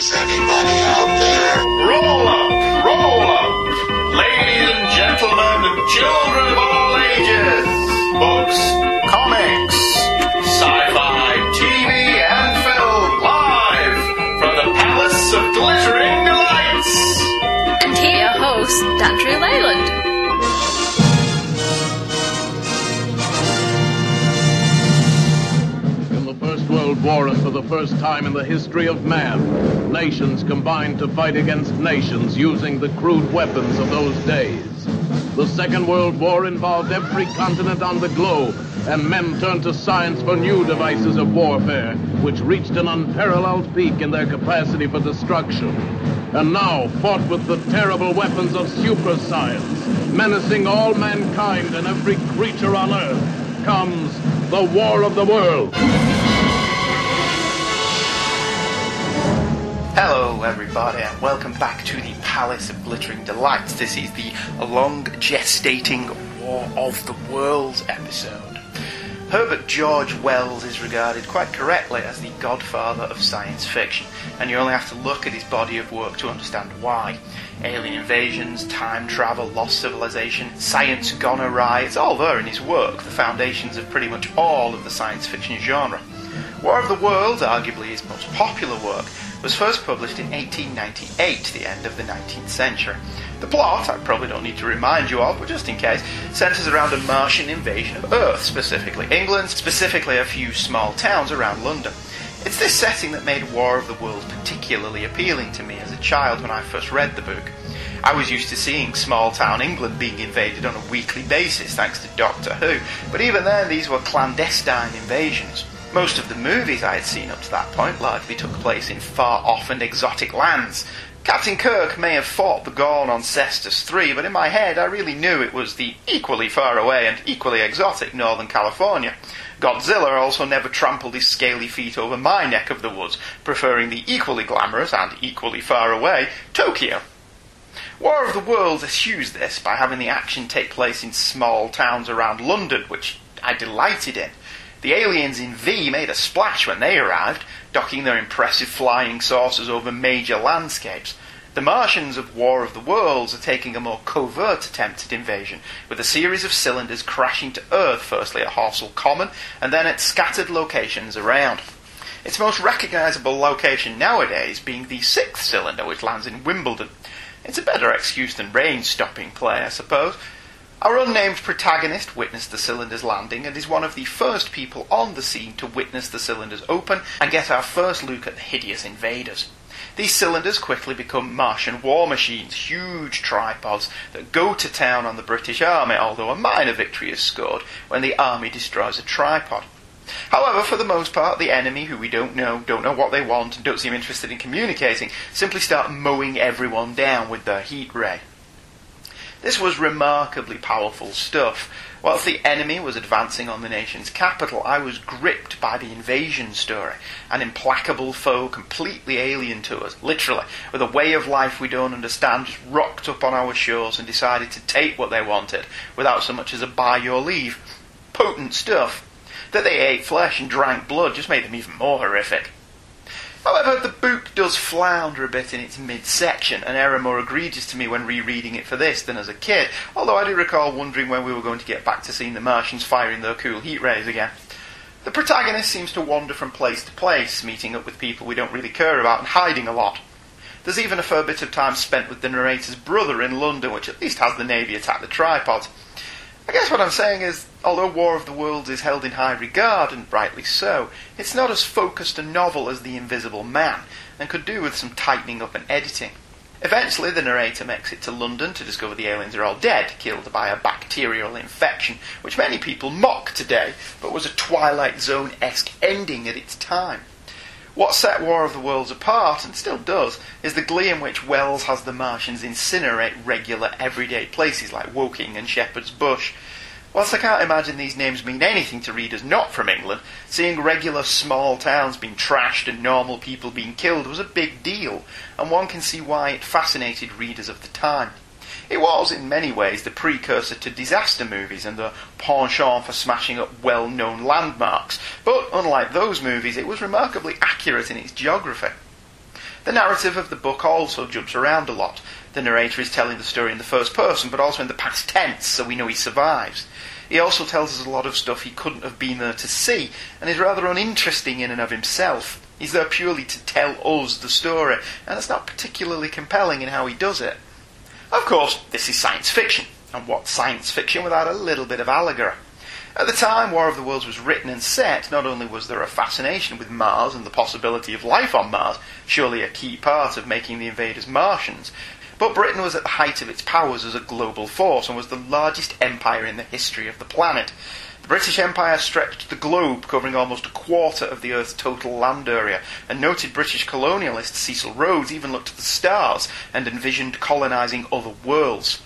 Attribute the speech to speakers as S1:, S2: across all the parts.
S1: Anybody
S2: for the first time in the history of man, nations combined to fight against nations using the crude weapons of those days. The Second World War involved every continent on the globe, and men turned to science for new devices of warfare, which reached an unparalleled peak in their capacity for destruction. And now, fought with the terrible weapons of super science, menacing all mankind and every creature on Earth, comes the War of the World.
S3: Hello, everybody, and welcome back to the Palace of Glittering Delights. This is the long gestating War of the Worlds episode. Herbert George Wells is regarded quite correctly as the godfather of science fiction, and you only have to look at his body of work to understand why. Alien invasions, time travel, lost civilization, science gone awry, it's all there in his work, the foundations of pretty much all of the science fiction genre. War of the Worlds, arguably his most popular work, was first published in 1898, the end of the 19th century. The plot, I probably don't need to remind you of, but just in case, centres around a Martian invasion of Earth, specifically England, specifically a few small towns around London. It's this setting that made War of the Worlds particularly appealing to me as a child when I first read the book. I was used to seeing small town England being invaded on a weekly basis thanks to Doctor Who, but even then these were clandestine invasions. Most of the movies I had seen up to that point largely took place in far off and exotic lands. Captain Kirk may have fought the Gorn on Cestus 3, but in my head I really knew it was the equally far away and equally exotic Northern California. Godzilla also never trampled his scaly feet over my neck of the woods, preferring the equally glamorous and equally far away Tokyo. War of the Worlds eschews this by having the action take place in small towns around London, which I delighted in. The aliens in V made a splash when they arrived, docking their impressive flying saucers over major landscapes. The Martians of War of the Worlds are taking a more covert attempt at invasion, with a series of cylinders crashing to Earth, firstly at Horsell Common, and then at scattered locations around. Its most recognisable location nowadays being the sixth cylinder, which lands in Wimbledon. It's a better excuse than rain stopping play, I suppose. Our unnamed protagonist witnessed the cylinder's landing and is one of the first people on the scene to witness the cylinders open and get our first look at the hideous invaders. These cylinders quickly become Martian war machines, huge tripods that go to town on the British Army, although a minor victory is scored when the army destroys a tripod. However, for the most part, the enemy, who we don't know, don't know what they want, and don't seem interested in communicating, simply start mowing everyone down with their heat ray. This was remarkably powerful stuff. Whilst the enemy was advancing on the nation's capital, I was gripped by the invasion story. An implacable foe completely alien to us, literally, with a way of life we don't understand, just rocked up on our shores and decided to take what they wanted without so much as a by your leave. Potent stuff. That they ate flesh and drank blood just made them even more horrific. However, the book does flounder a bit in its midsection, an error more egregious to me when rereading it for this than as a kid, although I do recall wondering when we were going to get back to seeing the Martians firing their cool heat rays again. The protagonist seems to wander from place to place, meeting up with people we don't really care about and hiding a lot. There's even a fair bit of time spent with the narrator's brother in London, which at least has the Navy attack the tripod. I guess what I'm saying is, although War of the Worlds is held in high regard, and rightly so, it's not as focused a novel as The Invisible Man, and could do with some tightening up and editing. Eventually, the narrator makes it to London to discover the aliens are all dead, killed by a bacterial infection, which many people mock today, but was a Twilight Zone esque ending at its time. What set War of the Worlds apart, and still does, is the glee in which Wells has the Martians incinerate regular, everyday places like Woking and Shepherd's Bush. Whilst I can't imagine these names mean anything to readers not from England, seeing regular small towns being trashed and normal people being killed was a big deal, and one can see why it fascinated readers of the time. It was, in many ways, the precursor to disaster movies and the penchant for smashing up well known landmarks, but unlike those movies, it was remarkably accurate in its geography. The narrative of the book also jumps around a lot. The narrator is telling the story in the first person, but also in the past tense, so we know he survives. He also tells us a lot of stuff he couldn't have been there to see, and is rather uninteresting in and of himself. He's there purely to tell us the story, and it's not particularly compelling in how he does it. Of course, this is science fiction, and what science fiction without a little bit of allegory? At the time War of the Worlds was written and set, not only was there a fascination with Mars and the possibility of life on Mars, surely a key part of making the invaders Martians, but Britain was at the height of its powers as a global force and was the largest empire in the history of the planet. The British Empire stretched the globe, covering almost a quarter of the Earth's total land area, and noted British colonialist Cecil Rhodes even looked to the stars and envisioned colonising other worlds.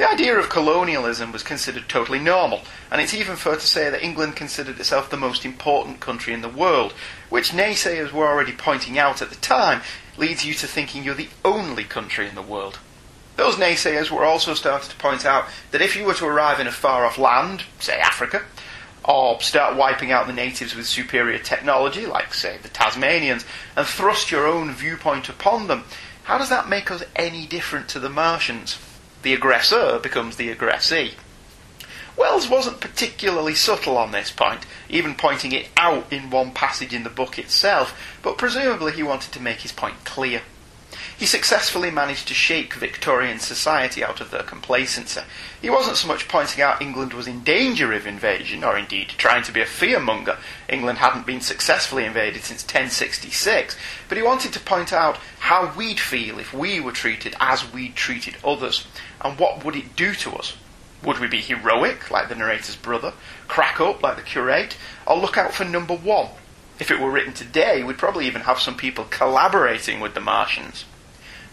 S3: The idea of colonialism was considered totally normal, and it's even fair to say that England considered itself the most important country in the world, which naysayers were already pointing out at the time leads you to thinking you're the only country in the world. Those naysayers were also starting to point out that if you were to arrive in a far off land, say Africa, or start wiping out the natives with superior technology, like, say, the Tasmanians, and thrust your own viewpoint upon them, how does that make us any different to the Martians? The aggressor becomes the aggressee. Wells wasn't particularly subtle on this point, even pointing it out in one passage in the book itself, but presumably he wanted to make his point clear. He successfully managed to shake Victorian society out of their complacency. He wasn't so much pointing out England was in danger of invasion, or indeed trying to be a fearmonger. England hadn't been successfully invaded since 1066, but he wanted to point out how we'd feel if we were treated as we'd treated others, and what would it do to us? Would we be heroic, like the narrator's brother, crack up like the curate, or look out for number one? If it were written today, we'd probably even have some people collaborating with the Martians.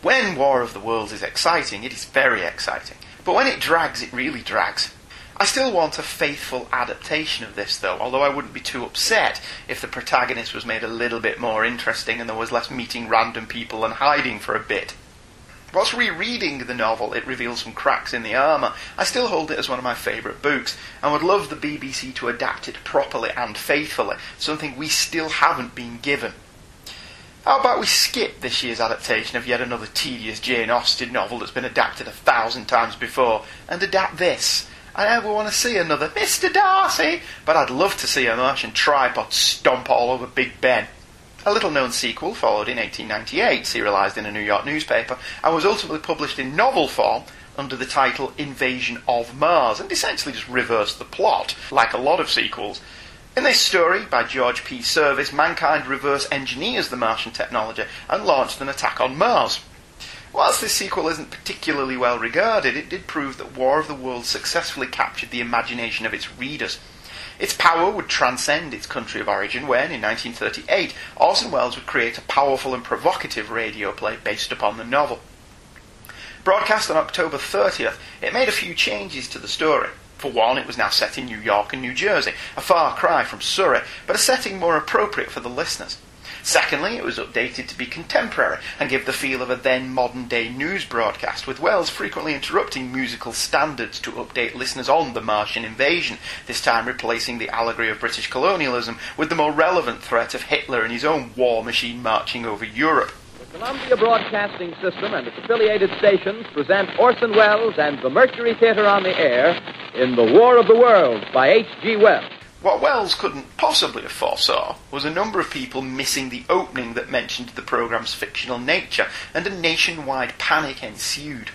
S3: When War of the Worlds is exciting, it is very exciting. But when it drags, it really drags. I still want a faithful adaptation of this, though, although I wouldn't be too upset if the protagonist was made a little bit more interesting and there was less meeting random people and hiding for a bit. Whilst rereading the novel, it reveals some cracks in the armour. I still hold it as one of my favourite books, and would love the BBC to adapt it properly and faithfully, something we still haven't been given. How about we skip this year's adaptation of yet another tedious Jane Austen novel that's been adapted a thousand times before and adapt this? I never want to see another Mr. Darcy, but I'd love to see a Martian tripod stomp all over Big Ben. A little known sequel followed in 1898, serialised in a New York newspaper, and was ultimately published in novel form under the title Invasion of Mars, and essentially just reversed the plot, like a lot of sequels, in this story, by George P. Serviss, mankind reverse engineers the Martian technology and launched an attack on Mars. Whilst this sequel isn't particularly well regarded, it did prove that War of the Worlds successfully captured the imagination of its readers. Its power would transcend its country of origin when, in 1938, Orson Welles would create a powerful and provocative radio play based upon the novel. Broadcast on October 30th, it made a few changes to the story. For one, it was now set in New York and New Jersey, a far cry from Surrey, but a setting more appropriate for the listeners. Secondly, it was updated to be contemporary and give the feel of a then modern day news broadcast, with Welles frequently interrupting musical standards to update listeners on the Martian invasion, this time replacing the allegory of British colonialism with the more relevant threat of Hitler and his own war machine marching over Europe.
S4: The Columbia Broadcasting System and its affiliated stations present Orson Welles and the Mercury Theater on the air in The War of the Worlds by H.G. Wells.
S3: What Welles couldn't possibly have foresaw was a number of people missing the opening that mentioned the programme's fictional nature, and a nationwide panic ensued.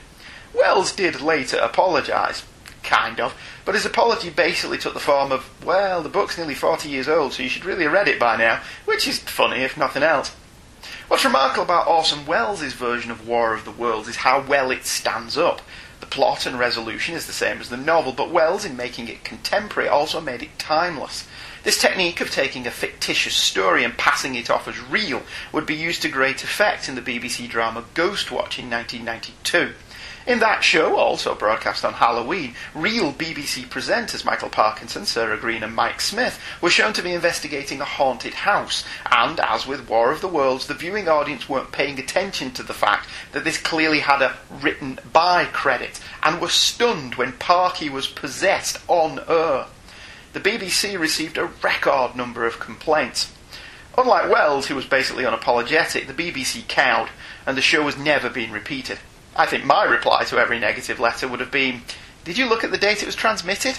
S3: Welles did later apologise, kind of, but his apology basically took the form of, well, the book's nearly 40 years old, so you should really have read it by now, which is funny if nothing else. What's remarkable about Orson Welles' version of War of the Worlds is how well it stands up. Plot and resolution is the same as the novel, but Welles, in making it contemporary, also made it timeless. This technique of taking a fictitious story and passing it off as real would be used to great effect in the BBC drama Ghostwatch in 1992. In that show, also broadcast on Halloween, real BBC presenters Michael Parkinson, Sarah Greene, and Mike Smith were shown to be investigating a haunted house. And, as with War of the Worlds, the viewing audience weren't paying attention to the fact that this clearly had a written by credit and were stunned when Parky was possessed on air. The BBC received a record number of complaints. Unlike Welles, who was basically unapologetic, the BBC cowed, and the show has never been repeated. I think my reply to every negative letter would have been, Did you look at the date it was transmitted?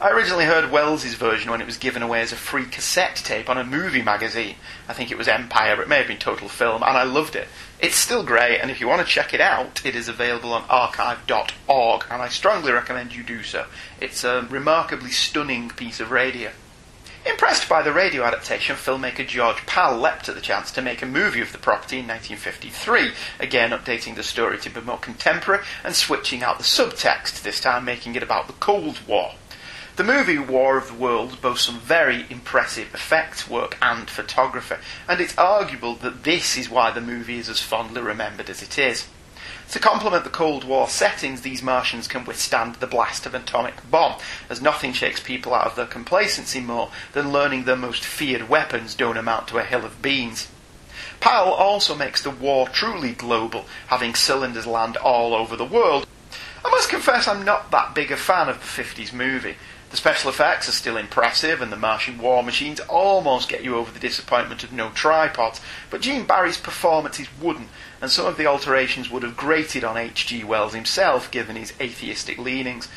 S3: I originally heard Welles's version when it was given away as a free cassette tape on a movie magazine. I think it was Empire, but it may have been Total Film, and I loved it. It's still great, and if you want to check it out, it is available on archive.org, and I strongly recommend you do so. It's a remarkably stunning piece of radio. Impressed by the radio adaptation, filmmaker George Pal leapt at the chance to make a movie of the property in 1953, again updating the story to be more contemporary and switching out the subtext, this time making it about the Cold War. The movie War of the Worlds boasts some very impressive effects work and photography, and it's arguable that this is why the movie is as fondly remembered as it is. To complement the Cold War settings, these Martians can withstand the blast of an atomic bomb, as nothing shakes people out of their complacency more than learning their most feared weapons don't amount to a hill of beans. Pal also makes the war truly global, having cylinders land all over the world. I must confess I'm not that big a fan of the 50s movie. The special effects are still impressive, and the Martian war machines almost get you over the disappointment of no tripods, but Gene Barry's performance is wooden, and some of the alterations would have grated on H.G. Wells himself, given his atheistic leanings.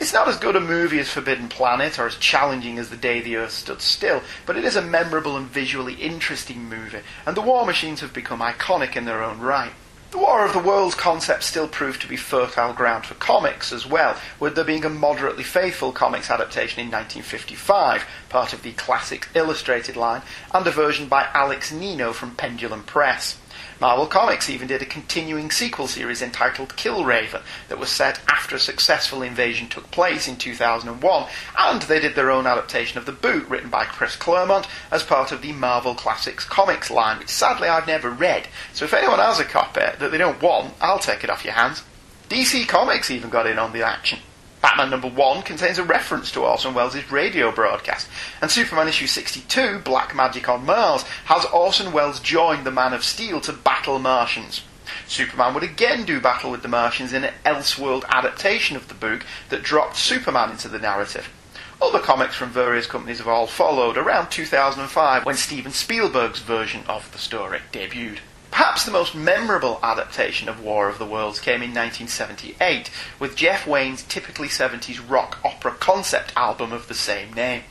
S3: It's not as good a movie as Forbidden Planet or as challenging as The Day the Earth Stood Still, but it is a memorable and visually interesting movie, and the war machines have become iconic in their own right. The War of the Worlds concept still proved to be fertile ground for comics as well, with there being a moderately faithful comics adaptation in 1955, part of the classic illustrated line, and a version by Alex Nino from Pendulum Press. Marvel Comics even did a continuing sequel series entitled Killraven that was set after a successful invasion took place in 2001, and they did their own adaptation of The Boot written by Chris Claremont as part of the Marvel Classics comics line, which sadly I've never read. So if anyone has a copy that they don't want, I'll take it off your hands. DC Comics even got in on the action. Batman number 1 contains a reference to Orson Welles' radio broadcast, and Superman issue 62, Black Magic on Mars, has Orson Welles join the Man of Steel to battle Martians. Superman would again do battle with the Martians in an Elseworld adaptation of the book that dropped Superman into the narrative. Other comics from various companies have all followed around 2005 when Steven Spielberg's version of the story debuted. Perhaps the most memorable adaptation of War of the Worlds came in 1978 with Jeff Wayne's typically 70s rock opera concept album of the same name.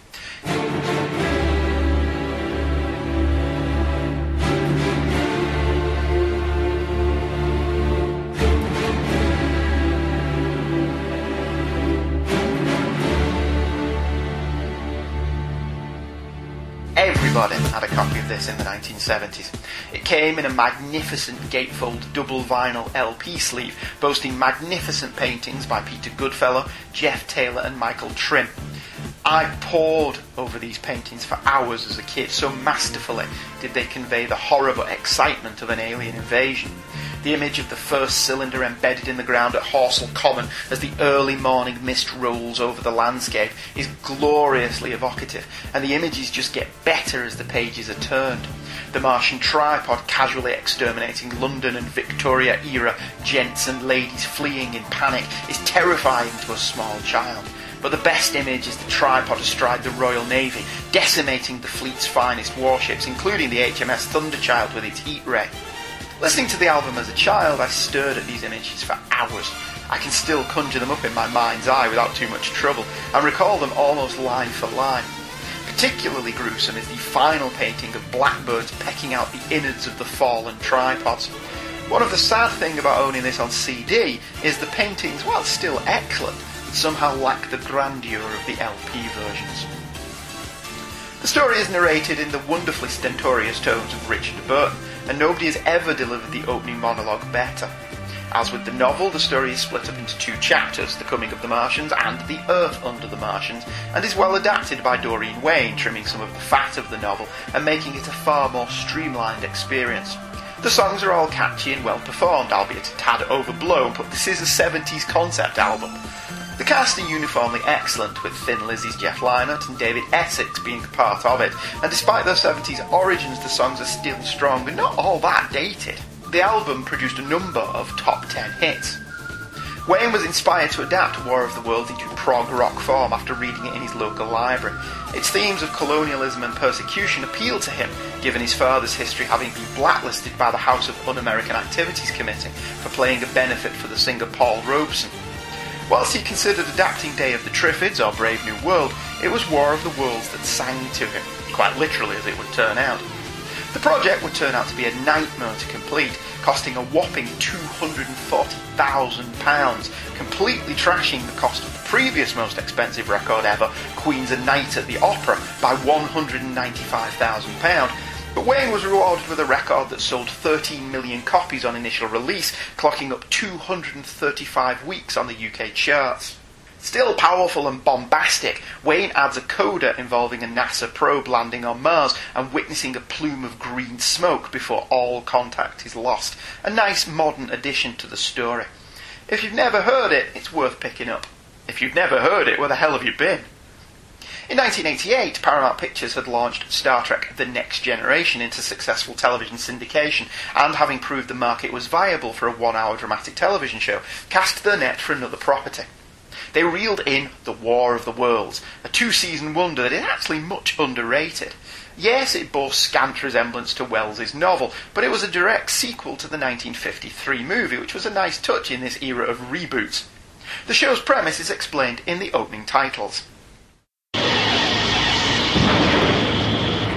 S3: This in the 1970s. It came in a magnificent gatefold double vinyl LP sleeve, boasting magnificent paintings by Peter Goodfellow, Jeff Taylor, and Michael Trim. I pored over these paintings for hours as a kid, so masterfully did they convey the horror but excitement of an alien invasion. The image of the first cylinder embedded in the ground at Horsell Common as the early morning mist rolls over the landscape is gloriously evocative, and the images just get better as the pages are turned. The Martian tripod casually exterminating London and Victoria era gents and ladies fleeing in panic is terrifying to a small child. But the best image is the tripod astride the Royal Navy, decimating the fleet's finest warships, including the HMS Thunderchild with its heat ray. Listening to the album as a child, I stared at these images for hours. I can still conjure them up in my mind's eye without too much trouble, and recall them almost line for line. Particularly gruesome is the final painting of blackbirds pecking out the innards of the fallen tripods. One of the sad things about owning this on CD is the paintings, while still excellent, somehow lack the grandeur of the LP versions. The story is narrated in the wonderfully stentorious tones of Richard Burton, and nobody has ever delivered the opening monologue better. As with the novel, the story is split up into two chapters, The Coming of the Martians and The Earth Under the Martians, and is well adapted by Doreen Wayne, trimming some of the fat of the novel and making it a far more streamlined experience. The songs are all catchy and well performed, albeit a tad overblown, but this is a 70s concept album. Cast are uniformly excellent, with Thin Lizzy's Jeff Lynott and David Essex being part of it, and despite their 70s origins, the songs are still strong and not all that dated. The album produced a number of top 10 hits. Wayne was inspired to adapt War of the Worlds into prog rock form after reading it in his local library. Its themes of colonialism and persecution appealed to him, given his father's history having been blacklisted by the House of Un-American Activities Committee for playing a benefit for the singer Paul Robeson. Whilst he considered adapting Day of the Triffids or Brave New World, it was War of the Worlds that sang to him, quite literally as it would turn out. The project would turn out to be a nightmare to complete, costing a whopping £240,000, completely trashing the cost of the previous most expensive record ever, Queen's A Night at the Opera, by £195,000. But Wayne was rewarded with a record that sold 13 million copies on initial release, clocking up 235 weeks on the UK charts. Still powerful and bombastic, Wayne adds a coda involving a NASA probe landing on Mars and witnessing a plume of green smoke before all contact is lost. A nice modern addition to the story. If you've never heard it, it's worth picking up. If you've never heard it, where the hell have you been? In 1988, Paramount Pictures had launched Star Trek The Next Generation into successful television syndication, and having proved the market was viable for a one hour dramatic television show, cast the net for another property. They reeled in The War of the Worlds, a two season wonder that is actually much underrated. Yes, it bore scant resemblance to Wells's novel, but it was a direct sequel to the 1953 movie, which was a nice touch in this era of reboots. The show's premise is explained in the opening titles.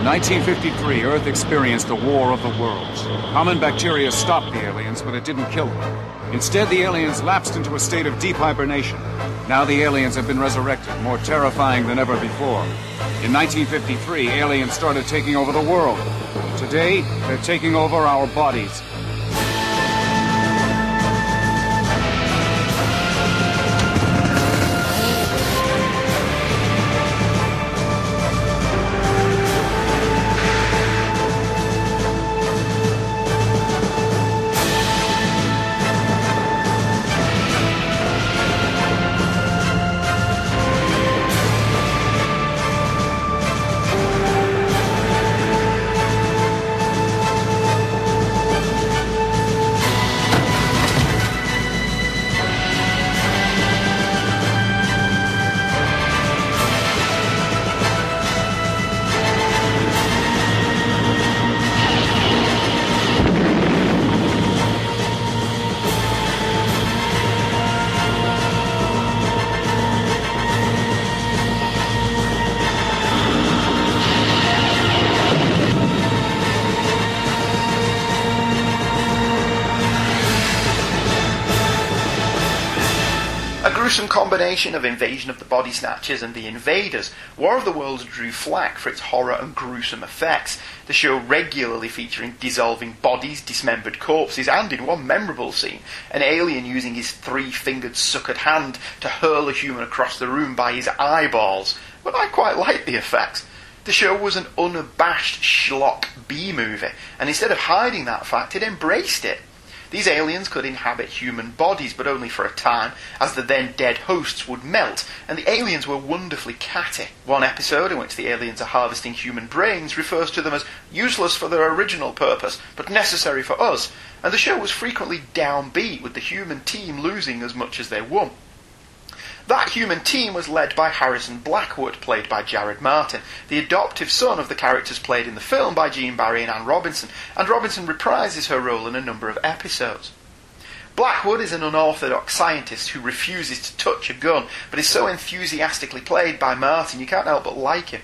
S5: In 1953, Earth experienced the war of the worlds. Common bacteria stopped the aliens, but it didn't kill them. Instead, the aliens lapsed into a state of deep hibernation. Now the aliens have been resurrected, more terrifying than ever before. In 1953, aliens started taking over the world. Today, they're taking over our bodies.
S3: Gruesome combination of Invasion of the Body Snatchers and The Invaders, War of the Worlds drew flack for its horror and gruesome effects, the show regularly featuring dissolving bodies, dismembered corpses, and in one memorable scene, an alien using his three fingered suckered hand to hurl a human across the room by his eyeballs. But I quite liked the effects. The show was an unabashed schlock B movie, and instead of hiding that fact, it embraced it. These aliens could inhabit human bodies, but only for a time, as the then dead hosts would melt, and the aliens were wonderfully catty. One episode in which the aliens are harvesting human brains refers to them as useless for their original purpose, but necessary for us, and the show was frequently downbeat, with the human team losing as much as they won. That human team was led by Harrison Blackwood, played by Jared Martin, the adoptive son of the characters played in the film by Gene Barry and Ann Robinson, and Robinson reprises her role in a number of episodes. Blackwood is an unorthodox scientist who refuses to touch a gun, but is so enthusiastically played by Martin you can't help but like him.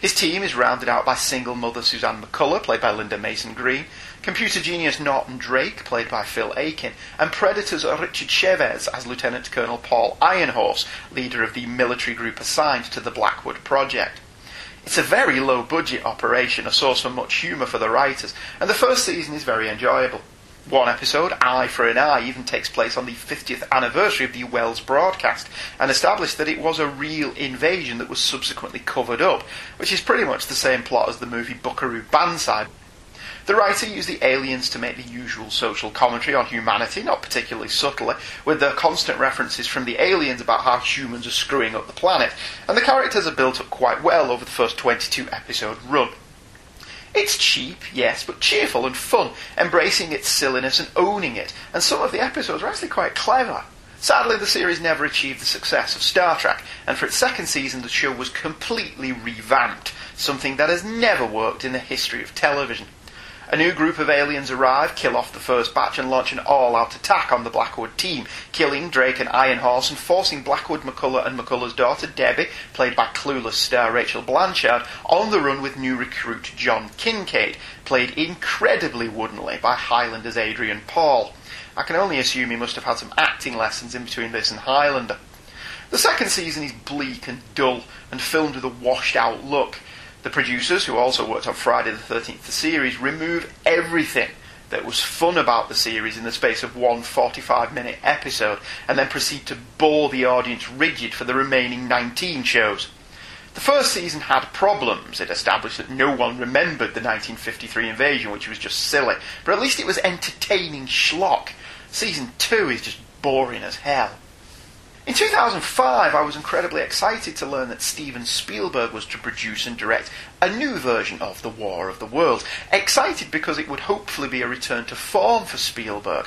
S3: His team is rounded out by single mother Suzanne McCullough, played by Lynda Mason Green, computer genius Norton Drake, played by Phil Akin, and Predator's Richard Chavez as Lieutenant Colonel Paul Ironhorse, leader of the military group assigned to the Blackwood Project. It's a very low budget operation, a source for much humour for the writers, and the first season is very enjoyable. One episode, Eye for an Eye, even takes place on the 50th anniversary of the Welles broadcast and established that it was a real invasion that was subsequently covered up, which is pretty much the same plot as the movie Buckaroo Banzai. The writer used the aliens to make the usual social commentary on humanity, not particularly subtly, with the constant references from the aliens about how humans are screwing up the planet, and the characters are built up quite well over the first 22 episode run. It's cheap, yes, but cheerful and fun, embracing its silliness and owning it, and some of the episodes are actually quite clever. Sadly, the series never achieved the success of Star Trek, and for its second season, the show was completely revamped, something that has never worked in the history of television. A new group of aliens arrive, kill off the first batch, and launch an all-out attack on the Blackwood team, killing Drake and Ironhorse and forcing Blackwood, McCullough, and McCullough's daughter Debbie, played by clueless star Rachel Blanchard, on the run with new recruit John Kincaid, played incredibly woodenly by Highlander's Adrian Paul. I can only assume he must have had some acting lessons in between this and Highlander. The second season is bleak and dull and filmed with a washed out look. The producers, who also worked on Friday the 13th, the series, remove everything that was fun about the series in the space of one 45 minute episode and then proceed to bore the audience rigid for the remaining 19 shows. The first season had problems. It established that no one remembered the 1953 invasion, which was just silly, but at least it was entertaining schlock. Season 2 is just boring as hell. In 2005, I was incredibly excited to learn that Steven Spielberg was to produce and direct a new version of The War of the Worlds. Excited because it would hopefully be a return to form for Spielberg,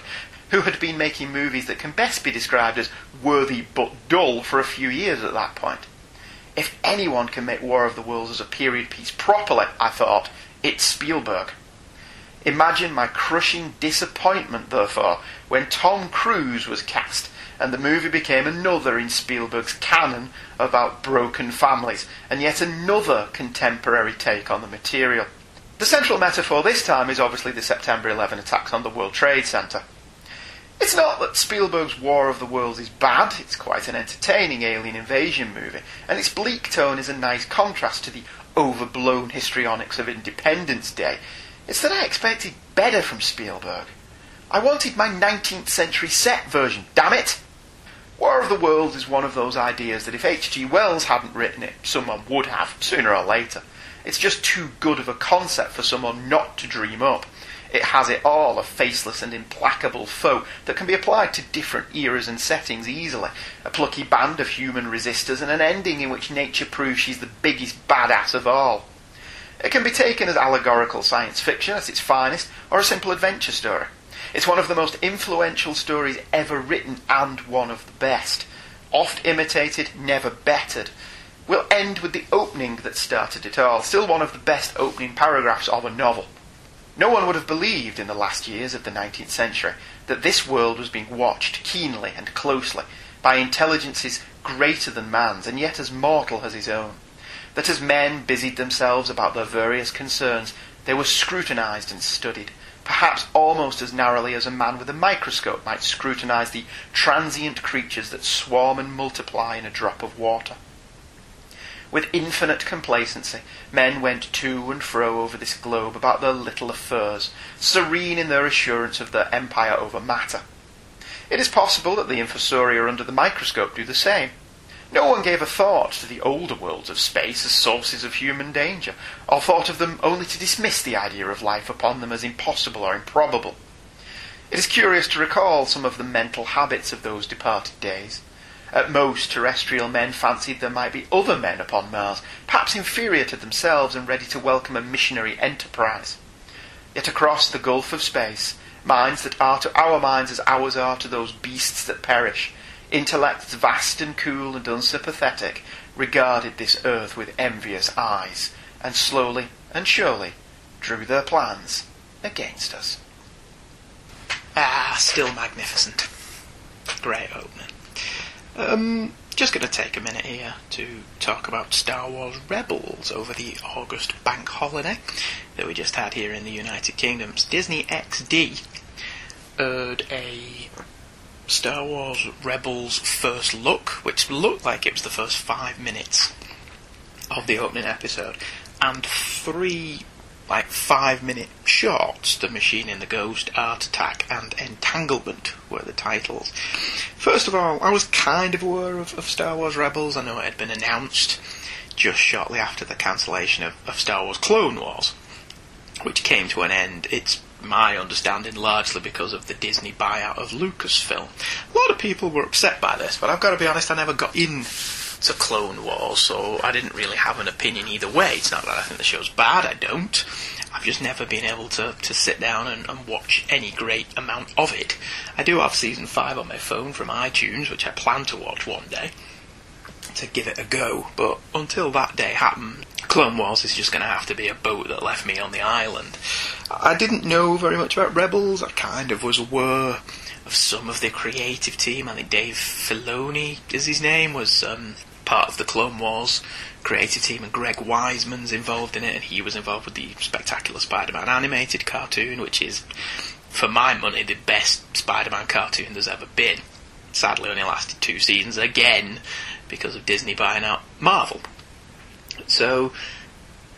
S3: who had been making movies that can best be described as worthy but dull for a few years at that point. If anyone can make War of the Worlds as a period piece properly, I thought, it's Spielberg. Imagine my crushing disappointment, therefore, when Tom Cruise was cast and the movie became another in Spielberg's canon about broken families, and yet another contemporary take on the material. The central metaphor this time is obviously the September 11 attacks on the World Trade Center. It's not that Spielberg's War of the Worlds is bad, it's quite an entertaining alien invasion movie, and its bleak tone is a nice contrast to the overblown histrionics of Independence Day. It's that I expected better from Spielberg. I wanted my 19th century set version, damn it! War of the Worlds is one of those ideas that if H.G. Wells hadn't written it, someone would have, sooner or later. It's just too good of a concept for someone not to dream up. It has it all a faceless and implacable foe that can be applied to different eras and settings easily. A plucky band of human resistors and an ending in which nature proves she's the biggest badass of all. It can be taken as allegorical science fiction at its finest, or a simple adventure story. It's one of the most influential stories ever written and one of the best. Oft imitated, never bettered. We'll end with the opening that started it all, still one of the best opening paragraphs of a novel. No one would have believed in the last years of the 19th century that this world was being watched keenly and closely by intelligences greater than man's and yet as mortal as his own. That as men busied themselves about their various concerns, they were scrutinized and studied perhaps almost as narrowly as a man with a microscope might scrutinize the transient creatures that swarm and multiply in a drop of water. With infinite complacency, men went to and fro over this globe about their little affairs, serene in their assurance of their empire over matter. It is possible that the infusoria under the microscope do the same. No one gave a thought to the older worlds of space as sources of human danger, or thought of them only to dismiss the idea of life upon them as impossible or improbable. It is curious to recall some of the mental habits of those departed days. At most, terrestrial men fancied there might be other men upon Mars, perhaps inferior to themselves and ready to welcome a missionary enterprise. Yet across the gulf of space, minds that are to our minds as ours are to those beasts that perish, intellects vast and cool and unsympathetic, regarded this earth with envious eyes, and slowly and surely drew their plans against us. Ah, still magnificent. Great opening. Um, just going to take a minute here to talk about Star Wars Rebels over the August bank holiday that we just had here in the United Kingdoms. Disney XD aired a Star Wars Rebels first look, which looked like it was the first five minutes of the opening episode, and three like five minute shorts, The Machine in the Ghost, Art Attack, and Entanglement were the titles. First of all, I was kind of aware of, of Star Wars Rebels. I know it had been announced just shortly after the cancellation of, of Star Wars Clone Wars, which came to an end. It's my understanding largely because of the Disney buyout of Lucasfilm. A lot of people were upset by this, but I've got to be honest, I never got in to Clone Wars, so I didn't really have an opinion either way. It's not that I think the show's bad, I don't. I've just never been able to, to sit down and, and watch any great amount of it. I do have season 5 on my phone from iTunes, which I plan to watch one day. To give it a go. But until that day happened, Clone Wars is just going to have to be a boat that left me on the island. I didn't know very much about Rebels. I kind of was aware of some of the creative team. I think Dave Filoni is his name was um, part of the Clone Wars creative team, and Greg Weisman's involved in it, and he was involved with the Spectacular Spider-Man animated cartoon, which is, for my money, the best Spider-Man cartoon there's ever been. Sadly, only lasted two seasons again because of Disney buying out Marvel. So,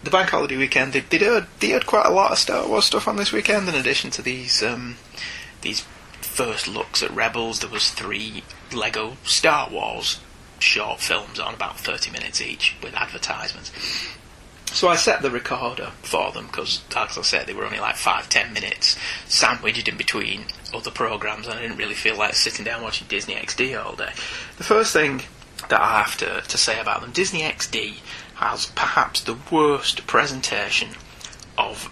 S3: the bank holiday weekend, they, they did they had quite a lot of Star Wars stuff on this weekend. In addition to these um, these first looks at Rebels, there was three Lego Star Wars short films on about 30 minutes each with advertisements. So I set the recorder for them because, as I said, they were only like five, ten minutes sandwiched in between other programs, and I didn't really feel like sitting down watching Disney XD all day. The first thing that I have to, to say about them Disney XD has perhaps the worst presentation of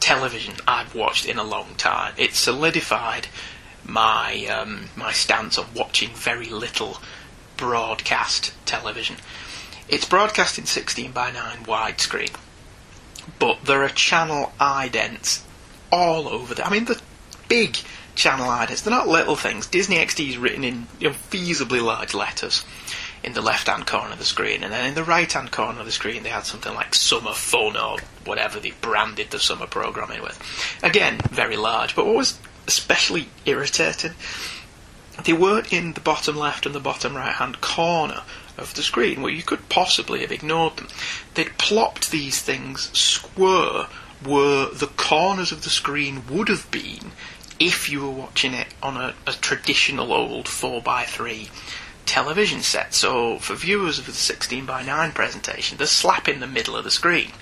S3: television I've watched in a long time. It solidified my um, my stance of watching very little broadcast television. It's broadcast in 16 by 9 widescreen, but there are channel idents all over there. I mean, the big channel idents, they're not little things. Disney XD is written in feasibly large letters in the left hand corner of the screen, and then in the right hand corner of the screen, they had something like Summer Fun or whatever they branded the summer programming with. Again, very large, but what was especially irritating they weren't in the bottom left and the bottom right hand corner of the screen where you could possibly have ignored them. They'd plopped these things square where the corners of the screen would have been if you were watching it on a, a traditional old 4x3 television set. So for viewers of the 16 by 9 presentation, they're slap in the middle of the screen.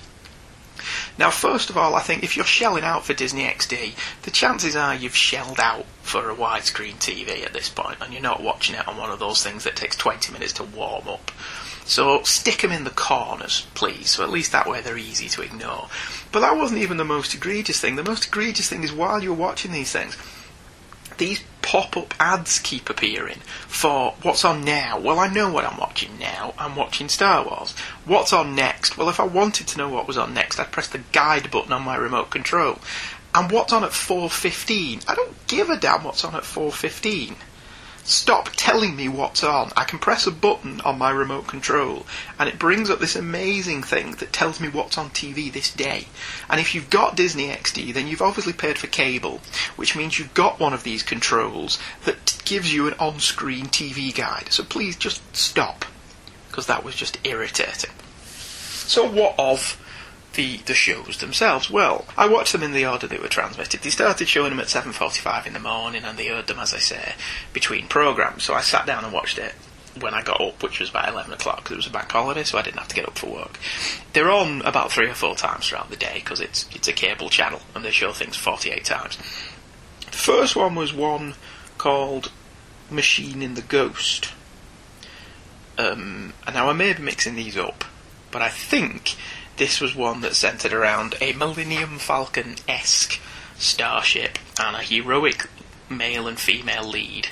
S3: Now, first of all, I think if you're shelling out for Disney XD, the chances are you've shelled out for a widescreen TV at this point, and you're not watching it on one of those things that takes 20 minutes to warm up. So stick them in the corners, please, so at least that way they're easy to ignore. But that wasn't even the most egregious thing. The most egregious thing is while you're watching these things, these pop up ads keep appearing for what's on now. Well, I know what I'm watching now. I'm watching Star Wars. What's on next? Well, if I wanted to know what was on next, I'd press the guide button on my remote control. And what's on at 4.15? I don't give a damn what's on at 4.15. Stop telling me what's on. I can press a button on my remote control and it brings up this amazing thing that tells me what's on TV this day. And if you've got Disney XD, then you've obviously paid for cable, which means you've got one of these controls that gives you an on screen TV guide. So please just stop, because that was just irritating. So, what of the, the shows themselves? Well, I watched them in the order they were transmitted. They started showing them at 7.45 in the morning and they heard them, as I say, between programmes. So I sat down and watched it when I got up, which was about 11 o'clock because it was a bank holiday, so I didn't have to get up for work. They're on about three or four times throughout the day because it's, it's a cable channel and they show things 48 times. The first one was one called Machine in the Ghost. Um, and now I may be mixing these up, but I think this was one that centered around a Millennium Falcon esque starship and a heroic male and female lead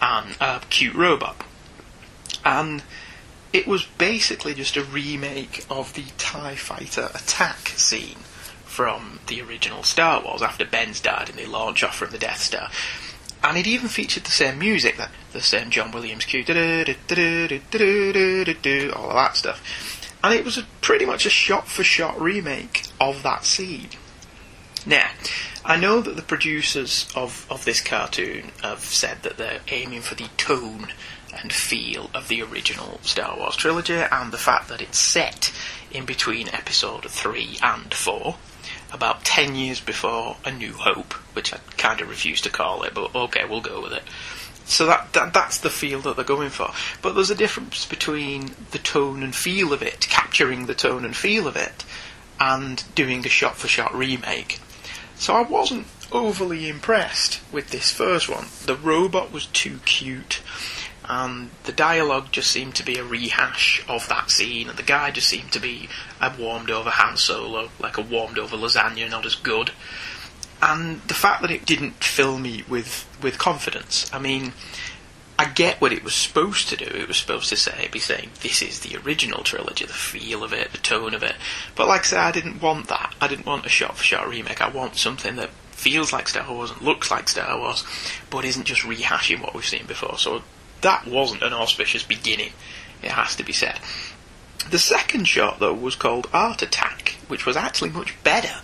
S3: and a cute robot. And it was basically just a remake of the TIE fighter attack scene from the original Star Wars after Ben's died and they launch off from the Death Star. And it even featured the same music, the same John Williams cue, all of that stuff and it was a, pretty much a shot for shot remake of that scene. Now, I know that the producers of, of this cartoon have said that they're aiming for the tone and feel of the original Star Wars trilogy and the fact that it's set in between episode 3 and 4, about 10 years before A New Hope, which I kind of refuse to call it, but okay, we'll go with it. So that, that that's the feel that they're going for. But there's a difference between the tone and feel of it, capturing the tone and feel of it, and doing a shot for shot remake. So I wasn't overly impressed with this first one. The robot was too cute, and the dialogue just seemed to be a rehash of that scene, and the guy just seemed to be a warmed over Han Solo, like a warmed over lasagna, not as good and the fact that it didn't fill me with with confidence. I mean, I get what it was supposed to do. It was supposed to say, be saying, this is the original trilogy, the feel of it, the tone of it. But like I said, I didn't want that. I didn't want a shot-for-shot remake. I want something that feels like Star Wars and looks like Star Wars, but isn't just rehashing what we've seen before. So that wasn't an auspicious beginning. It has to be said. The second shot, though, was called Art Attack, which was actually much better.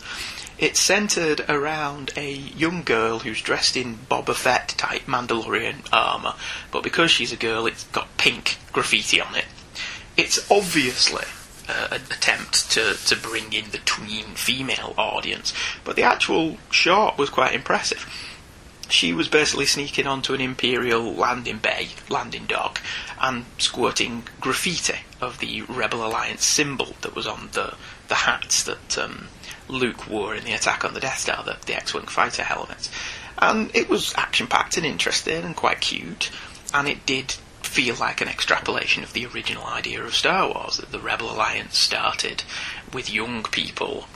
S3: It's centered around a young girl who's dressed in Boba Fett type Mandalorian armor, but because she's a girl, it's got pink graffiti on it. It's obviously uh, an attempt to, to bring in the tween female audience, but the actual shot was quite impressive. She was basically sneaking onto an Imperial landing bay, landing dock, and squirting graffiti of the Rebel Alliance symbol that was on the, the hats that um, Luke wore in the attack on the Death Star, the, the X-Wing fighter helmet. And it was action-packed and interesting and quite cute, and it did feel like an extrapolation of the original idea of Star Wars, that the Rebel Alliance started with young people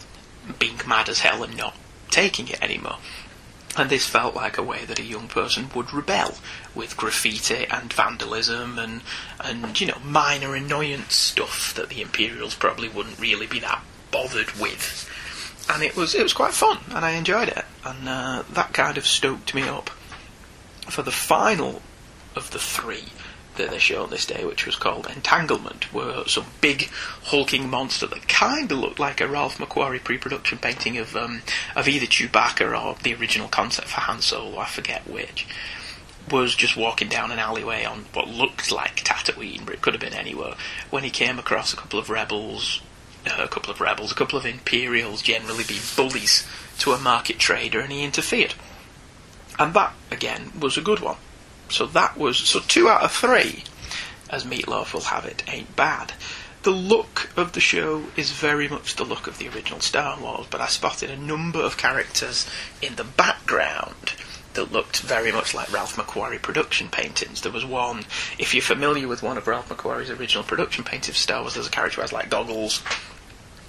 S3: being mad as hell and not taking it anymore. And this felt like a way that a young person would rebel with graffiti and vandalism and, and you know, minor annoyance stuff that the Imperials probably wouldn't really be that bothered with. And it was it was quite fun, and I enjoyed it, and uh, that kind of stoked me up for the final of the three that they showed this day, which was called Entanglement, were some big hulking monster that kind of looked like a Ralph McQuarrie pre-production painting of um, of either Chewbacca or the original concept for Han Solo, I forget which, was just walking down an alleyway on what looked like Tatooine, but it could have been anywhere, when he came across a couple of rebels, Uh, a couple of rebels, a couple of Imperials generally being bullies to a market trader, and he interfered. And that, again, was a good one. So that was so two out of three, as Meatloaf will have it, ain't bad. The look of the show is very much the look of the original Star Wars, but I spotted a number of characters in the background that looked very much like Ralph McQuarrie production paintings. There was one, if you're familiar with one of Ralph McQuarrie's original production paintings of Star Wars, there's a character who has like goggles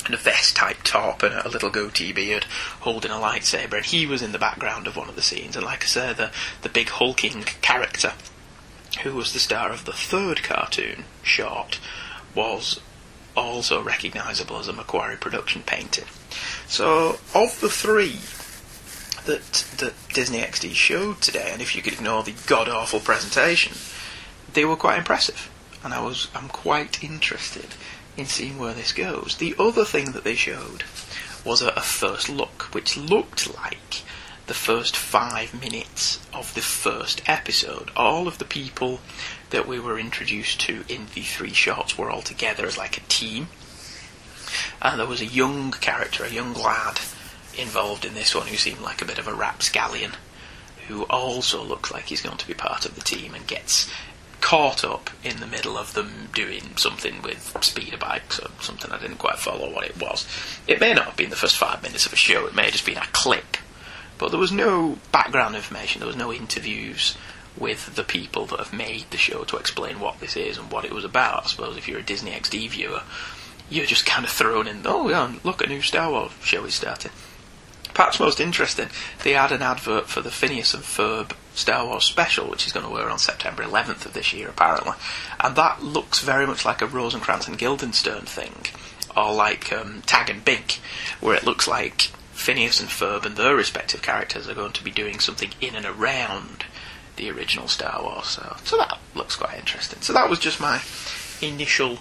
S3: and a vest type top and a little goatee beard holding a lightsaber and he was in the background of one of the scenes and like I said the, the big hulking character who was the star of the third cartoon short was also recognisable as a McQuarrie production painting. So of the three that that Disney XD showed today, and if you could ignore the god awful presentation, they were quite impressive. And I was I'm quite interested in seeing where this goes. The other thing that they showed was a, a first look, which looked like the first five minutes of the first episode. All of the people that we were introduced to in the three shots were all together as like a team. And there was a young character, a young lad, involved in this one who seemed like a bit of a rapscallion, who also looks like he's going to be part of the team and gets caught up in the middle of them doing something with speeder bikes or something I didn't quite follow what it was. It may not have been the first five minutes of a show, it may have just been a clip. But there was no background information, there was no interviews with the people that have made the show to explain what this is and what it was about. I suppose if you're a Disney XD viewer, you're just kind of thrown in, oh yeah, look, a new Star Wars show is starting. Perhaps most interesting, they had an advert for the Phineas and Ferb Star Wars special, which is going to air on September 11th of this year, apparently. And that looks very much like a Rosencrantz and Guildenstern thing, or like um, Tag and Bink, where it looks like Phineas and Ferb and their respective characters are going to be doing something in and around the original Star Wars. So, so that looks quite interesting. So that was just my initial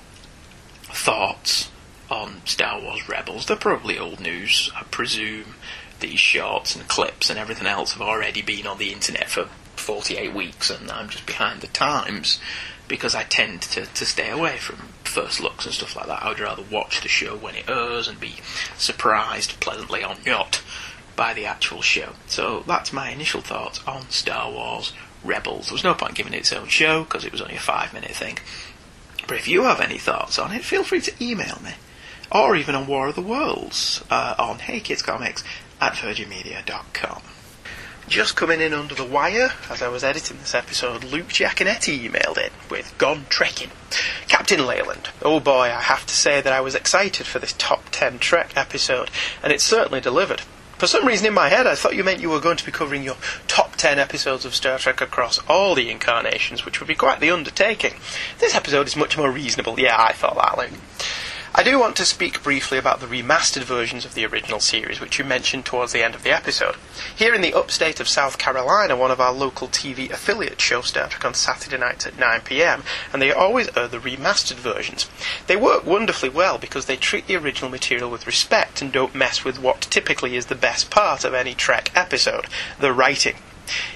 S3: thoughts on Star Wars Rebels. They're probably old news, I presume these shorts and clips and everything else have already been on the internet for 48 weeks and I'm just behind the times because I tend to, to stay away from first looks and stuff like that. I would rather watch the show when it airs and be surprised pleasantly or not by the actual show. So that's my initial thoughts on Star Wars Rebels. There was no point giving it its own show because it was only a five minute thing. But if you have any thoughts on it, feel free to email me. Or even on War of the Worlds uh, on Hey Kids Comics at virginmedia.com. Just coming in under the wire as I was editing this episode, Luke Giaconetti emailed in with Gone Trekking. Captain Leyland. Oh boy, I have to say that I was excited for this top 10 Trek episode, and it certainly delivered. For some reason in my head, I thought you meant you were going to be covering your top 10 episodes of Star Trek across all the incarnations, which would be quite the undertaking. This episode is much more reasonable. Yeah, I thought that, Luke. I do want to speak briefly about the remastered versions of the original series, which you mentioned towards the end of the episode. Here in the upstate of South Carolina, one of our local TV affiliates shows Star Trek on Saturday nights at 9pm, and they always air the remastered versions. They work wonderfully well because they treat the original material with respect and don't mess with what typically is the best part of any Trek episode the writing.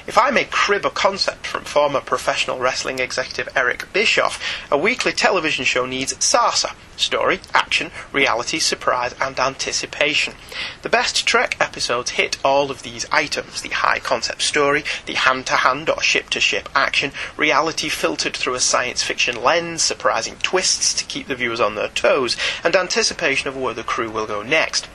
S3: If I may crib a concept from former professional wrestling executive Eric Bischoff, a weekly television show needs SARSA story, action, reality, surprise, and anticipation. The best Trek episodes hit all of these items the high concept story, the hand to hand or ship to ship action, reality filtered through a science fiction lens, surprising twists to keep the viewers on their toes, and anticipation of where the crew will go next.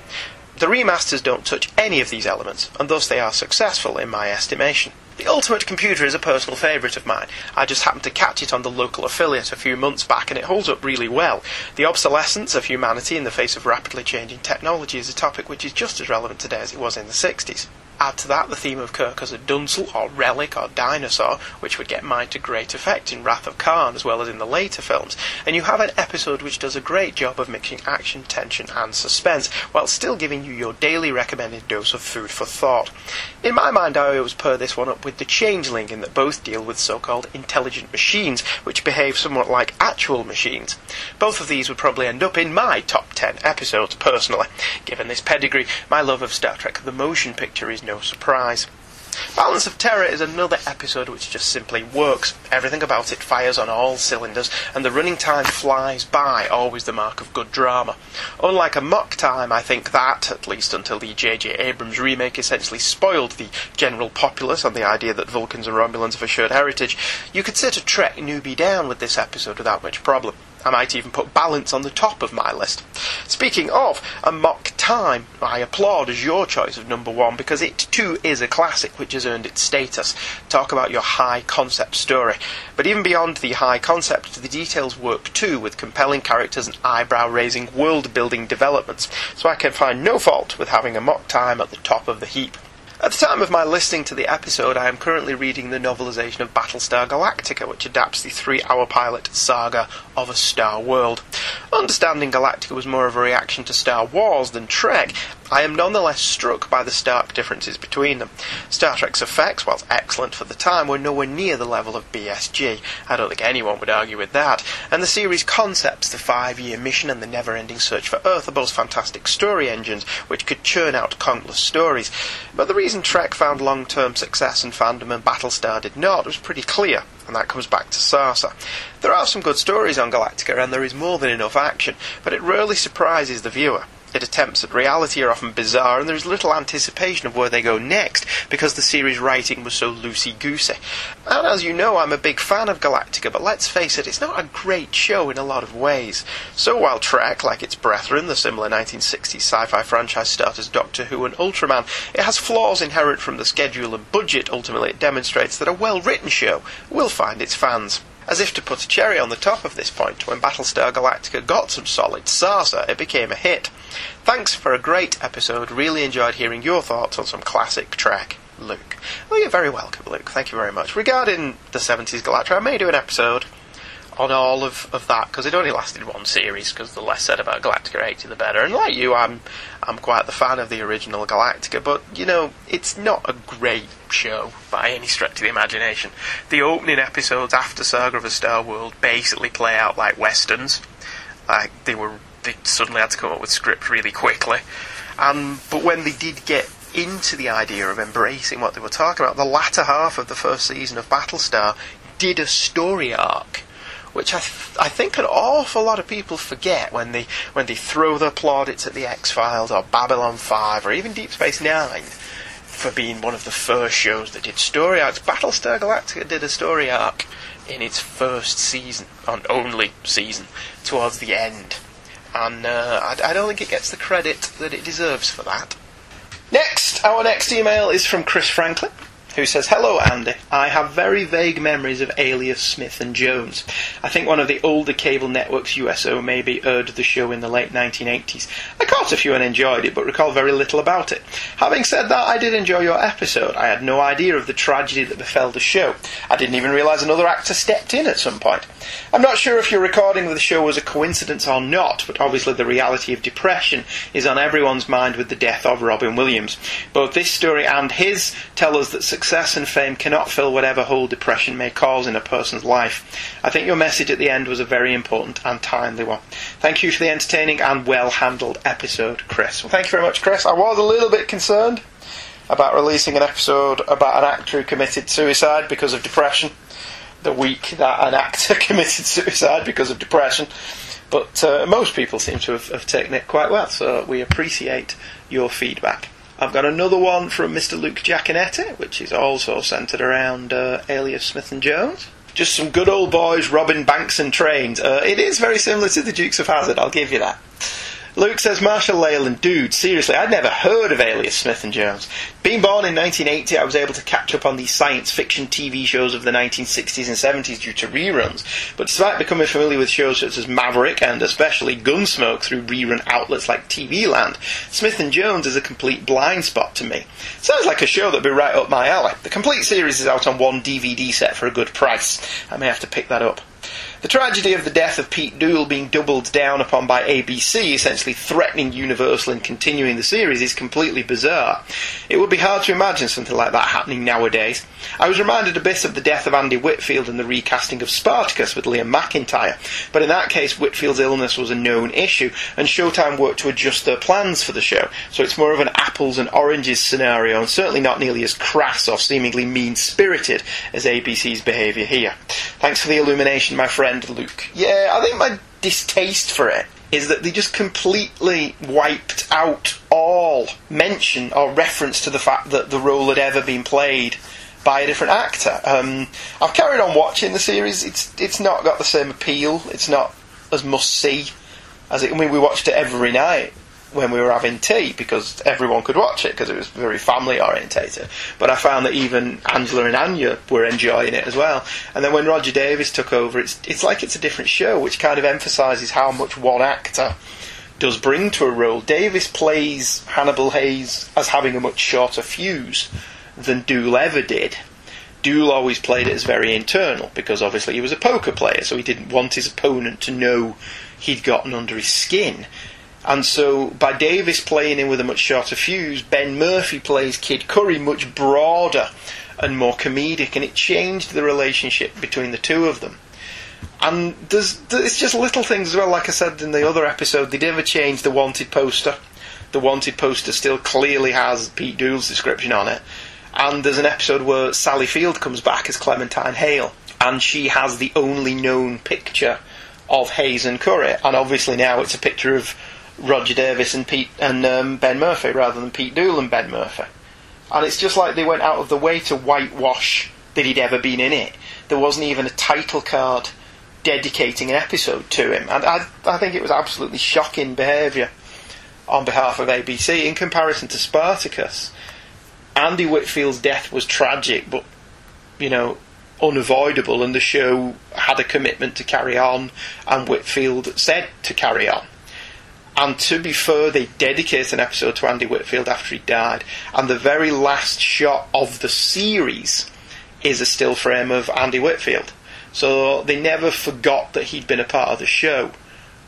S3: The remasters don't touch any of these elements, and thus they are successful in my estimation. The Ultimate Computer is a personal favourite of mine. I just happened to catch it on the local affiliate a few months back, and it holds up really well. The obsolescence of humanity in the face of rapidly changing technology is a topic which is just as relevant today as it was in the 60s. Add to that the theme of Kirk as a Dunsel or relic or dinosaur, which would get mine to great effect in Wrath of Khan as well as in the later films, and you have an episode which does a great job of mixing action, tension, and suspense, while still giving you your daily recommended dose of food for thought. In my mind, I always pair this one up with The Changeling, in that both deal with so called intelligent machines, which behave somewhat like actual machines. Both of these would probably end up in my top 10 episodes, personally. Given this pedigree, my love of Star Trek the motion picture is no surprise. Balance of Terror is another episode which just simply works. Everything about it fires on all cylinders, and the running time flies by, always the mark of good drama. Unlike Amok Time, I think that, at least until the J.J. Abrams remake essentially spoiled the general populace on the idea that Vulcans and Romulans have a shared heritage, you could sit a Trek newbie down with this episode without much problem. I might even put Balance on the top of my list. Speaking of Amok Time, I applaud as your choice of number one because it too is a classic which has earned its status. Talk about your high concept story. But even beyond the high concept, the details work too with compelling characters and eyebrow raising world building developments. So I can find no fault with having Amok Time at the top of the heap. At the time of my listening to the episode, I am currently reading the novelization of Battlestar Galactica, which adapts the three hour pilot saga of a Star World. Understanding Galactica was more of a reaction to Star Wars than Trek, I am nonetheless struck by the stark differences between them. Star Trek's effects, whilst excellent for the time, were nowhere near the level of BSG. I don't think anyone would argue with that. And the series' concepts, the five year mission and the never ending search for Earth, are both fantastic story engines which could churn out countless stories. But the reason Trek found long term success and fandom and Battlestar did not was pretty clear and that comes back to Sarsa. There are some good stories on Galactica, and there is more than enough action, but it rarely surprises the viewer. Its attempts at reality are often bizarre, and there is little anticipation of where they go next because the series writing was so loosey goosey. And as you know, I'm a big fan of Galactica, but let's face it, it's not a great show in a lot of ways. So while Trek, like its brethren, the similar 1960s sci fi franchise starters Doctor Who and Ultraman, it has flaws inherent from the schedule and budget, ultimately it demonstrates that a well written show will find its fans. As if to put a cherry on the top of this point, when Battlestar Galactica got some solid Sarsa, it became a hit. Thanks for a great episode. Really enjoyed hearing your thoughts on some classic Trek. Luke. Well, you're very welcome, Luke. Thank you very much. Regarding the 70s Galactica, I may do an episode on all of, of that because it only lasted one series because the less said about Galactica 80 the better. And like you I'm I'm quite the fan of the original Galactica but you know it's not a great show by any stretch of the imagination. The opening episodes after Saga of a Star World basically play out like westerns. Like they were they suddenly had to come up with script really quickly. And but when they did get into the idea of embracing what they were talking about the latter half of the first season of Battlestar did a story arc which I, th- I think an awful lot of people forget when they when they throw their plaudits at the X Files or Babylon Five or even Deep Space Nine for being one of the first shows that did story arcs. Battlestar Galactica did a story arc in its first season, on only season, towards the end, and uh, I, I don't think it gets the credit that it deserves for that. Next, our next email is from Chris Franklin. Who says, Hello, Andy. I have very vague memories of Alias Smith and Jones. I think one of the older cable networks, USO, maybe aired the show in the late 1980s. I caught a few and enjoyed it, but recall very little about it. Having said that, I did enjoy your episode. I had no idea of the tragedy that befell the show. I didn't even realise another actor stepped in at some point. I'm not sure if your recording of the show was a coincidence or not, but obviously the reality of depression is on everyone's mind with the death of Robin Williams. Both this story and his tell us that success and fame cannot fill whatever hole depression may cause in a person's life. I think your message at the end was a very important and timely one. Thank you for the entertaining and well handled episode, Chris. Well, thank you very much, Chris. I was a little bit concerned about releasing an episode about an actor who committed suicide because of depression the week that an actor committed suicide because of depression. But uh, most people seem to have, have taken it quite well, so we appreciate your feedback. I've got another one from Mr. Luke Giaconetti, which is also centred around uh, Alias Smith and Jones. Just some good old boys robbing banks and trains. Uh, it is very similar to the Dukes of Hazzard, I'll give you that. Luke says, Marshall Leyland, dude, seriously, I'd never heard of Alias Smith and Jones. Being born in 1980, I was able to catch up on these science fiction TV shows of the 1960s and 70s due to reruns. But despite becoming familiar with shows such as Maverick and especially Gunsmoke through rerun outlets like TV Land, Smith and Jones is a complete blind spot to me. Sounds like a show that'd be right up my alley. The complete series is out on one DVD set for a good price. I may have to pick that up. The tragedy of the death of Pete Duel being doubled down upon by ABC, essentially threatening Universal and continuing the series, is completely bizarre. It would be hard to imagine something like that happening nowadays. I was reminded a bit of the death of Andy Whitfield and the recasting of Spartacus with Liam McIntyre, but in that case, Whitfield's illness was a known issue, and Showtime worked to adjust their plans for the show, so it's more of an apples and oranges scenario, and certainly not nearly as crass or seemingly mean spirited as ABC's behaviour here. Thanks for the illumination, my friend Luke. Yeah, I think my distaste for it is that they just completely wiped out all mention or reference to the fact that the role had ever been played by a different actor. Um, I've carried on watching the series. It's it's not got the same appeal. It's not as must see as it. I mean, we watched it every night when we were having tea because everyone could watch it because it was very family orientated. But I found that even Angela and Anya were enjoying it as well. And then when Roger Davis took over, it's it's like it's a different show, which kind of emphasises how much one actor does bring to a role. Davis plays Hannibal Heyes as having a much shorter fuse than Duel ever did. Duel always played it as very internal because obviously he was a poker player, so he didn't want his opponent to know he'd gotten under his skin. And so, by Davis playing in with a much shorter fuse, Ben Murphy plays Kid Curry much broader and more comedic, and it changed the relationship between the two of them. And there's, it's just little things as well. Like I said in the other episode, they never changed the wanted poster. The wanted poster still clearly has Pete Duel's description on it. And there's an episode where Sally Field comes back as Clementine Hale, and she has the only known picture of Heyes and Curry. And obviously now it's a picture of Roger Davis and Pete and um, Ben Murphy rather than Pete Duel and Ben Murphy. And it's just like they went out of the way to whitewash that he'd ever been in it. There wasn't even a title card dedicating an episode to him. And I, I think it was absolutely shocking behaviour on behalf of ABC in comparison to Spartacus. Andy Whitfield's death was tragic, but, you know, unavoidable, and the show had a commitment to carry on, and Whitfield said to carry on. And to be fair, they dedicate an episode to Andy Whitfield after he died. And the very last shot of the series is a still frame of Andy Whitfield. So they never forgot that he'd been a part of the show,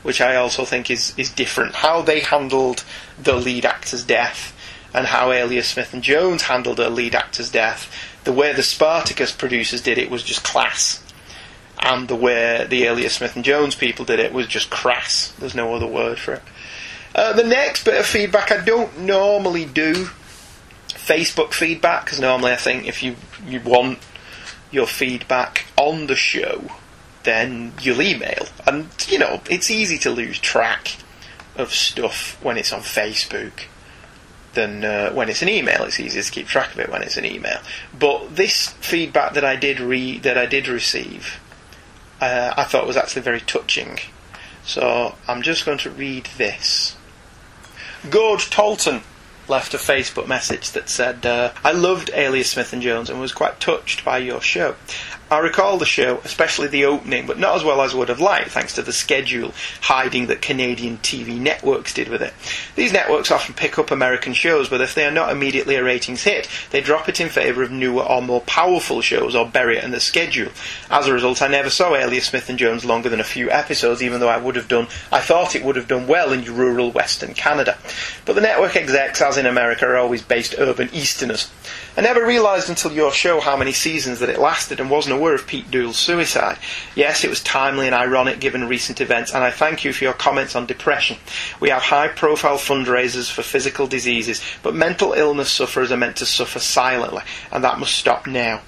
S3: which I also think is, is different. How they handled the lead actor's death and how Alias Smith and Jones handled a lead actor's death, the way the Spartacus producers did it was just class. And the way the Alias Smith and Jones people did it was just crass. There's no other word for it. Uh, the next bit of feedback, I don't normally do Facebook feedback because normally I think if you you want your feedback on the show, then you'll email, and you know it's easy to lose track of stuff when it's on Facebook than uh, when it's an email. It's easier to keep track of it when it's an email. But this feedback that I did re- that I did receive, uh, I thought was actually very touching. So I'm just going to read this. Gord Tolton left a Facebook message that said, uh, I loved Alias Smith and Jones and was quite touched by your show. I recall the show, especially the opening, but not as well as I would have liked, thanks to the schedule hiding that Canadian TV networks did with it. These networks often pick up American shows, but if they are not immediately a ratings hit, they drop it in favour of newer or more powerful shows or bury it in the schedule. As a result, I never saw Alias Smith and Jones longer than a few episodes, even though I would have done, I thought it would have done well in rural Western Canada. But the network execs, as in America, are always based urban Easterners. I never realised until your show how many seasons that it lasted and wasn't aware of Pete Duel's suicide. Yes, it was timely and ironic given recent events, and I thank you for your comments on depression. We have high profile fundraisers for physical diseases, but mental illness sufferers are meant to suffer silently, and that must stop now.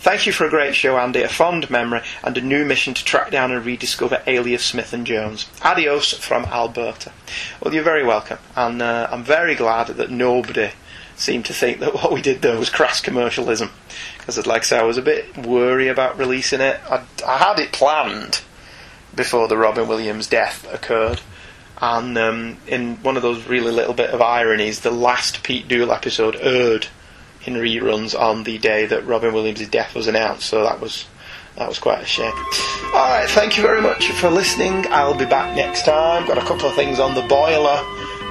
S3: Thank you for a great show, Andy, a fond memory, and a new mission to track down and rediscover Alias Smith and Jones. Adios from Alberta. Well, you're very welcome, and uh, I'm very glad that nobody seemed to think that what we did there was crass commercialism. Because, like I say, I was a bit worried about releasing it. I, I had it planned before the Robin Williams death occurred. And um, in one of those really little bit of ironies, the last Pete Duel episode aired in reruns on the day that Robin Williams' death was announced. So that was that was quite a shame. All right, thank you very much for listening. I'll be back next time. Got a couple of things on the boiler,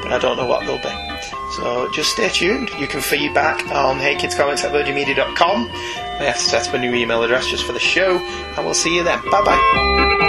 S3: but I don't know what they'll be. So just stay tuned. You can feedback on heykidscomics at virginmedia.com. I have to set up a new email address just for the show, and we'll see you then. Bye bye.